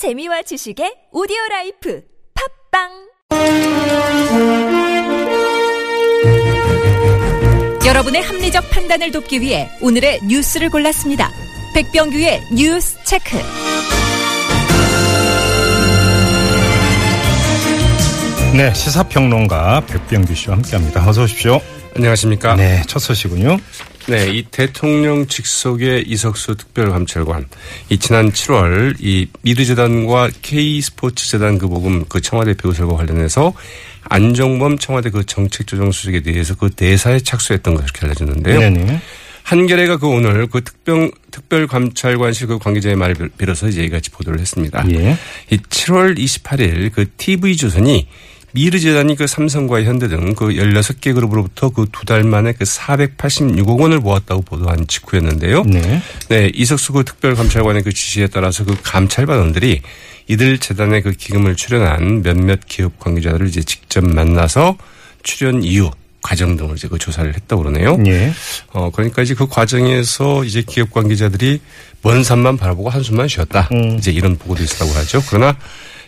재미와 지식의 오디오 라이프 팟빵 여러분의 합리적 판단을 돕기 위해 오늘의 뉴스를 골랐습니다. 백병규의 뉴스 체크. 네, 시사평론가 백병규 씨와 함께합니다. 어서 오십시오. 안녕하십니까. 네, 첫 소식은요. 네, 이 대통령 직속의 이석수 특별감찰관, 이 지난 7월 이 미르재단과 K스포츠재단 그 보금 그 청와대 배우설과 관련해서 안종범 청와대 그 정책조정수석에 대해서 그 대사에 착수했던 이렇게 알려졌는데요. 네네. 한겨레가 그 오늘 그 특별 특별감찰관실 그 관계자의 말을 빌어서 이제 이같이 보도를 했습니다. 예. 이 7월 28일 그 TV 조선이 미르재단이 그 삼성과 현대 등 그 16개 그룹으로부터 그 두 달 만에 그 486억 원을 모았다고 보도한 직후였는데요. 네. 네, 이석수 그 특별감찰관의 그 지시에 따라서 그 감찰반원들이 이들 재단의 그 기금을 출연한 몇몇 기업 관계자들을 이제 직접 만나서 출연 이유, 과정 등을 이제 그 조사를 했다고 그러네요. 예. 어, 그러니까 이제 그 과정에서 이제 기업 관계자들이 먼 산만 바라보고 한숨만 쉬었다. 음. 이제 이런 보고도 있었다고 하죠. 그러나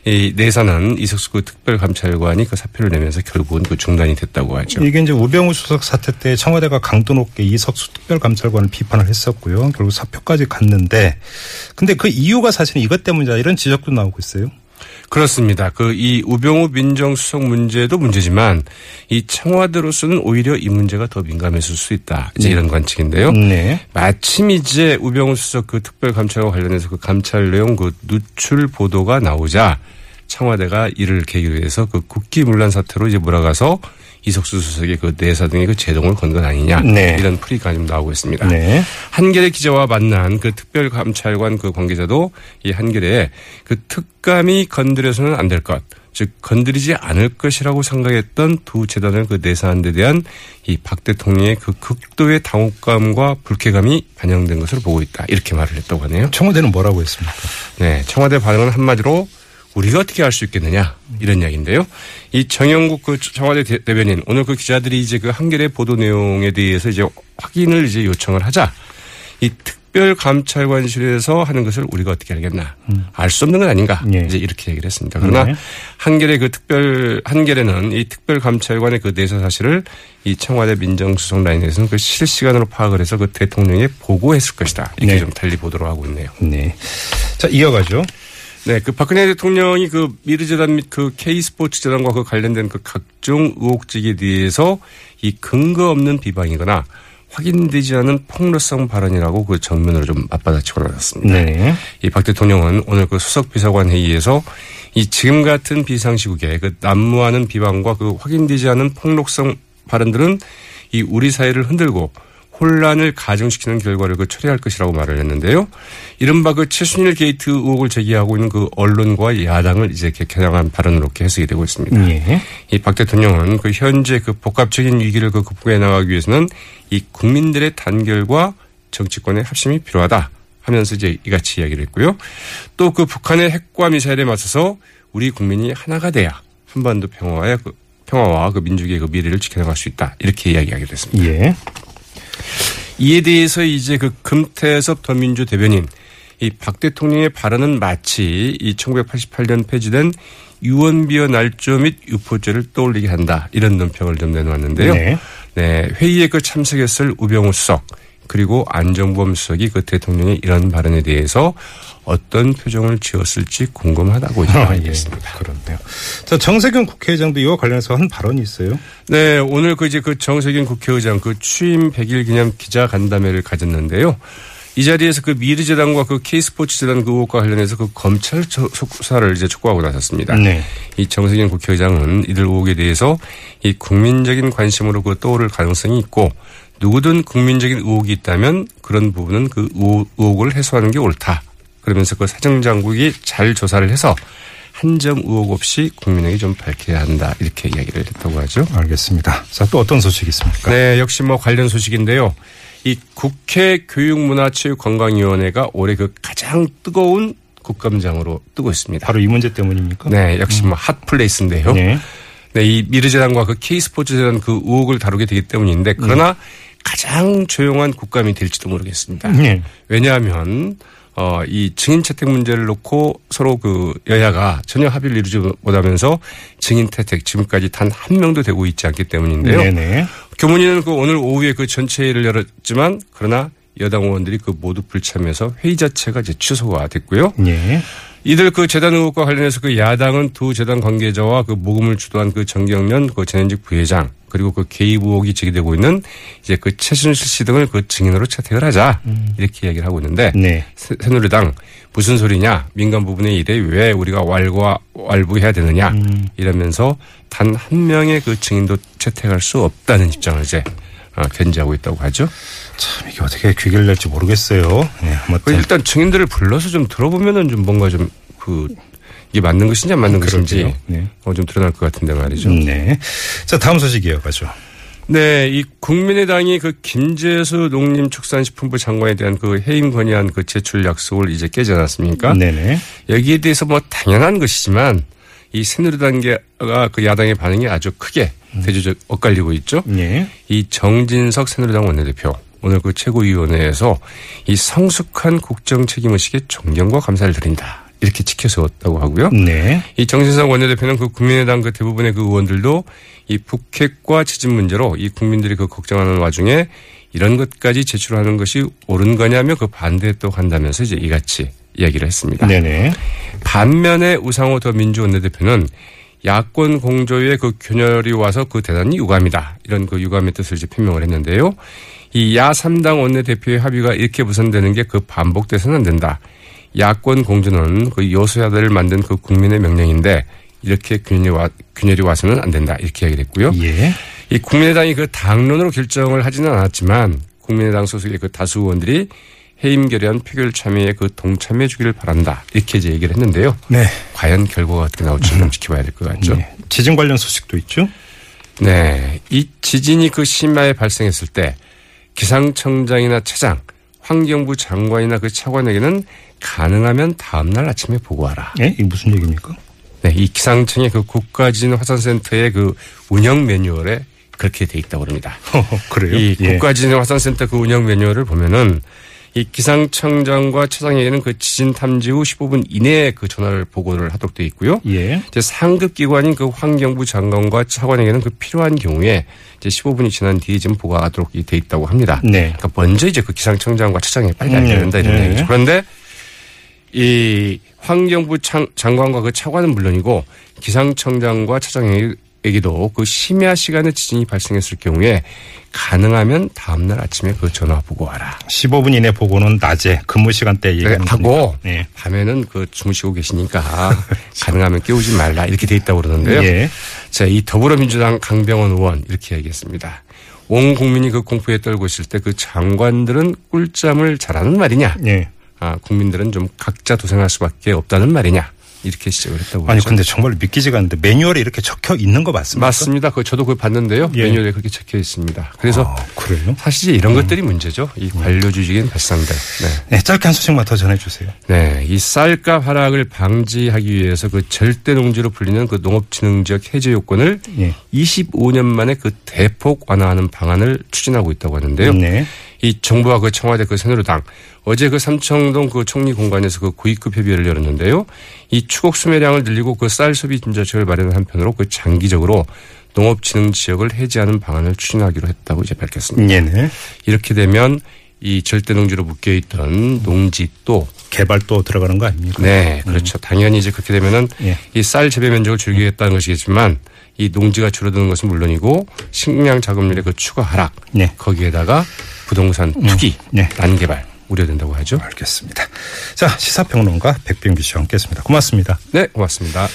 이 내사는 이석수 그 특별감찰관이 그 사표를 내면서 결국은 그 중단이 됐다고 하죠. 이게 이제 우병우 수석 사태 때 청와대가 강도 높게 이석수 특별감찰관을 비판을 했었고요. 결국 사표까지 갔는데, 근데 그 이유가 사실은 이것 때문이다 이런 지적도 나오고 있어요. 그렇습니다. 그 이 우병우 민정수석 문제도 문제지만 이 청와대로서는 오히려 이 문제가 더 민감했을 수 있다. 이제 이런 관측인데요. 네. 마침 이제 우병우 수석 그 특별감찰과 관련해서 그 감찰 내용 그 누출 보도가 나오자 청와대가 이를 계기로 해서 그 국기문란 사태로 이제 몰아가서 이석수 수석의 그 내사 등의 그 제동을 건것 아니냐 네. 이런 풀이가 좀 나오고 있습니다. 네. 한겨레 기자와 만난 그 특별감찰관 그 관계자도 이 한겨레에 그 특감이 건드려서는 안 될 것, 즉 건드리지 않을 것이라고 생각했던 두 재단을 그 내사한 데 대한 이 박 대통령의 그 극도의 당혹감과 불쾌감이 반영된 것으로 보고 있다. 이렇게 말을 했다고 하네요. 청와대는 뭐라고 했습니까? 네, 청와대 반응은 한마디로 우리가 어떻게 할 수 있겠느냐 이런 이야기인데요. 이 정영국 그 청와대 대- 대변인 오늘 그 기자들이 이제 그 한겨레 보도 내용에 대해서 이제 확인을 이제 요청을 하자 이 특별 감찰관실에서 하는 것을 우리가 어떻게 알겠나 알수 없는 건 아닌가 예. 이제 이렇게 얘기를 했습니다. 그러나 네. 한겨레 그 특별 한겨레는 이 특별 감찰관의 그 내사 사실을 이 청와대 민정수석 라인에서는 그 실시간으로 파악을 해서 그 대통령에 보고했을 것이다 이렇게 네. 좀 달리 보도록 하고 있네요. 네. 자, 이어가죠. 네, 그 박근혜 대통령이 그 미르재단 및 그 K스포츠 재단과 그 관련된 그 각종 의혹직에 대해서 이 근거 없는 비방이거나 확인되지 않은 폭로성 발언이라고 그 정면으로 좀 맞받아치고 나섰습니다. 네. 이 박 대통령은 오늘 그 수석 비서관 회의에서 이 지금 같은 비상시국에 그 난무하는 비방과 그 확인되지 않은 폭력성 발언들은 이 우리 사회를 흔들고 혼란을 가중시키는 결과를 그 초래할 것이라고 말을 했는데요. 이른바 그 최순실 게이트 의혹을 제기하고 있는 그 언론과 야당을 이제 이렇게 겨냥한 발언으로 이렇게 해석이 되고 있습니다. 예. 이박 대통령은 그 현재 그 복합적인 위기를 그 극복해 나가기 위해서는 이 국민들의 단결과 정치권의 합심이 필요하다 하면서 이제 이같이 이야기를 했고요. 또 그 북한의 핵과 미사일에 맞서서 우리 국민이 하나가 돼야 한반도 평화와 그 평화와 그 민족의 그 미래를 지켜나갈 수 있다 이렇게 이야기하게 됐습니다. 예. 이에 대해서 이제 그 금태섭 더민주 대변인 이 박 대통령의 발언은 마치 이 1988년 폐지된 유언비어 날조 및 유포죄를 떠올리게 한다 이런 논평을 좀 내놓았는데요. 네. 네, 회의에 그 참석했을 우병우 수석 그리고 안정범 수석이 그 대통령의 이런 발언에 대해서 어떤 표정을 지었을지 궁금하다고 아, 예. 이야기했습니다. 그렇네요. 자, 정세균 국회의장도 이와 관련해서 한 발언이 있어요. 네, 오늘 그 이제 그 정세균 국회의장 그 취임 100일 기념 기자 간담회를 가졌는데요. 이 자리에서 그 미르 재단과 그 K스포츠 재단 그 의혹과 관련해서 그 검찰 조- 수사를 이제 촉구하고 나섰습니다. 네. 이 정세균 국회의장은 이들 의혹에 대해서 이 국민적인 관심으로 그 떠오를 가능성이 있고 누구든 국민적인 의혹이 있다면 그런 부분은 그 의혹- 의혹을 해소하는 게 옳다. 그러면서 그 사정장국이 잘 조사를 해서 한 점 의혹 없이 국민에게 좀 밝혀야 한다. 이렇게 이야기를 했다고 하죠. 알겠습니다. 자, 또 어떤 소식이 있습니까? 네, 역시 뭐 관련 소식인데요. 이 국회 교육문화체육관광위원회가 올해 그 가장 뜨거운 국감장으로 뜨고 있습니다. 바로 이 문제 때문입니까? 네, 역시 뭐 hot place인데요. 네. 네, 이 미르재단과 그 K스포츠재단 그 의혹을 다루게 되기 때문인데 그러나 가장 조용한 국감이 될지도 모르겠습니다. 네. 왜냐하면 어, 이 증인 채택 문제를 놓고 서로 그 여야가 전혀 합의를 이루지 못하면서 증인 채택 지금까지 단 한 명도 되고 있지 않기 때문인데요. 네네. 교문위는 그 오늘 오후에 그 전체 회의를 열었지만 그러나 여당 의원들이 그 모두 불참해서 회의 자체가 이제 취소가 됐고요. 예. 이들 그 재단 의혹과 관련해서 그 야당은 두 재단 관계자와 그 모금을 주도한 그 정경련 그 전현직 부회장 그리고 그 개입 의혹이 제기되고 있는 이제 그 최순실 씨 등을 그 증인으로 채택을 하자. 이렇게 이야기를 하고 있는데 네. 새- 새누리당 무슨 소리냐? 민간 부분에 일에 왜 우리가 왈과 왈부해야 되느냐? 이러면서 단 한 명의 그 증인도 채택할 수 없다는 입장을 이제 어, 견지하고 있다고 하죠. 참 이게 어떻게 귀결 낼지 모르겠어요. 네, 그 일단 증인들을 불러서 좀 들어보면은 좀 뭔가 좀그 이게 맞는 것인지 안 맞는 것인지 그러게요. 네. 어, 좀 드러날 것 같은데 말이죠. 네. 자 다음 소식 이어가죠. 네, 이 국민의당이 그 김재수 농림축산식품부 장관에 대한 그 해임 건의안 그 제출 약속을 이제 깨지 않았습니까? 네네. 여기에 대해서 뭐 당연한 것이지만 이 새누리당계가 그 야당의 반응이 아주 크게 대조적 엇갈리고 있죠. 예. 이 정진석 새누리당 원내대표 오늘 그 최고위원회에서 이 성숙한 국정 책임 의식에 존경과 감사를 드린다. 이렇게 지켜세웠다고 하고요. 네. 이 정진석 원내대표는 그 국민의당 그 대부분의 그 의원들도 이 북핵과 지진 문제로 이 국민들이 그 걱정하는 와중에 이런 것까지 제출하는 것이 옳은 거냐며 그 반대했다고 한다면서 이제 이같이 이야기를 했습니다. 네네. 반면에 우상호 더 민주 원내대표는 야권 공조에 그 균열이 와서 그 대단히 유감이다. 이런 그 유감의 뜻을 이제 표명을 했는데요. 이야 3당 원내대표의 합의가 이렇게 무산되는 게 그 반복돼서는 안 된다. 야권 공조는 그 여소야대를 만든 그 국민의 명령인데 이렇게 균열이, 와, 균열이 와서는 안 된다. 이렇게 이야기를 했고요. 예. 이 국민의당이 그 당론으로 결정을 하지는 않았지만 국민의당 소속의 그 다수 의원들이 해임 결의안 표결 참여에 그 동참해 주기를 바란다. 이렇게 이제 얘기를 했는데요. 네. 과연 결과가 어떻게 나올지 좀 지켜봐야 될 것 같죠. 네. 지진 관련 소식도 있죠. 네. 이 지진이 그 심야에 발생했을 때 기상청장이나 차장, 환경부 장관이나 그 차관에게는 가능하면 다음날 아침에 보고하라. 예? 이게 무슨 얘기입니까? 네. 이 기상청의 그 국가지진 화산센터의 그 운영 매뉴얼에 그렇게 돼 있다고 합니다. 그래요? 이 예. 국가지진 화산센터 그 운영 매뉴얼을 보면은 이 기상청장과 차장에게는 그 지진 탐지 후 15분 이내에 그 전화를 보고를 하도록 돼 있고요. 예. 이제 상급 기관인 그 환경부 장관과 차관에게는 그 필요한 경우에 이제 15분이 지난 뒤에 지금 보고하도록 돼 있다고 합니다. 네. 그러니까 먼저 이제 그 기상청장과 차장이 빨리 음, 알려야 된다 이런 네. 얘기죠. 그런데 이 환경부 장, 장관과 그 차관은 물론이고 기상청장과 차장 에게도 그 심야 시간에 지진이 발생했을 경우에 가능하면 다음날 아침에 그 전화 보고하라. 15분 이내 보고는 낮에 근무 시간대 네, 얘기하는 하고 거니까. 네. 밤에는 그 주무시고 계시니까 가능하면 깨우지 말라 이렇게 돼 있다고 그러는데요. 예. 자, 이 더불어민주당 강병원 의원 이렇게 얘기했습니다. 온 국민이 그 공포에 떨고 있을 때 그 장관들은 꿀잠을 잘하는 말이냐? 예. 아, 국민들은 좀 각자 도생할 수밖에 없다는 말이냐? 이렇게 시작을 했다고 아니 그러죠. 근데 정말 믿기지가 않는데 매뉴얼에 이렇게 적혀 있는 거 맞습니까? 맞습니다. 그 저도 그걸 봤는데요. 예. 매뉴얼에 그렇게 적혀 있습니다. 그래서 아, 그래요? 사실 이런 것들이 문제죠. 이 관료주직인 발상들. 네. 네, 짧게 한 소식만 더 전해주세요. 네, 이 쌀값 하락을 방지하기 위해서 그 절대 농지로 불리는 그 농업진흥지역 해제 요건을 예. 25년 만에 그 대폭 완화하는 방안을 추진하고 있다고 하는데요. 네. 이 정부와 그 청와대 그 새누리당 어제 그 삼청동 그 총리 공간에서 그 고위급 협의회를 열었는데요. 이 추곡 수매량을 늘리고 그 쌀 소비 진저책을 마련한 한편으로 그 장기적으로 농업진흥 지역을 해제하는 방안을 추진하기로 했다고 이제 밝혔습니다. 예, 네. 이렇게 되면 이 절대 농지로 묶여 있던 농지 또 개발 또 들어가는 거 아닙니까? 네, 그렇죠. 당연히 이제 그렇게 되면은 예. 이쌀 재배 면적을 줄이겠다는 것이겠지만 이 농지가 줄어드는 것은 물론이고 식량 자급률의 그 추가 하락 네. 거기에다가 부동산 투기 네. 난개발 우려된다고 하죠. 알겠습니다. 자, 시사평론가 백병규 씨와 함께 했습니다. 고맙습니다. 네, 고맙습니다.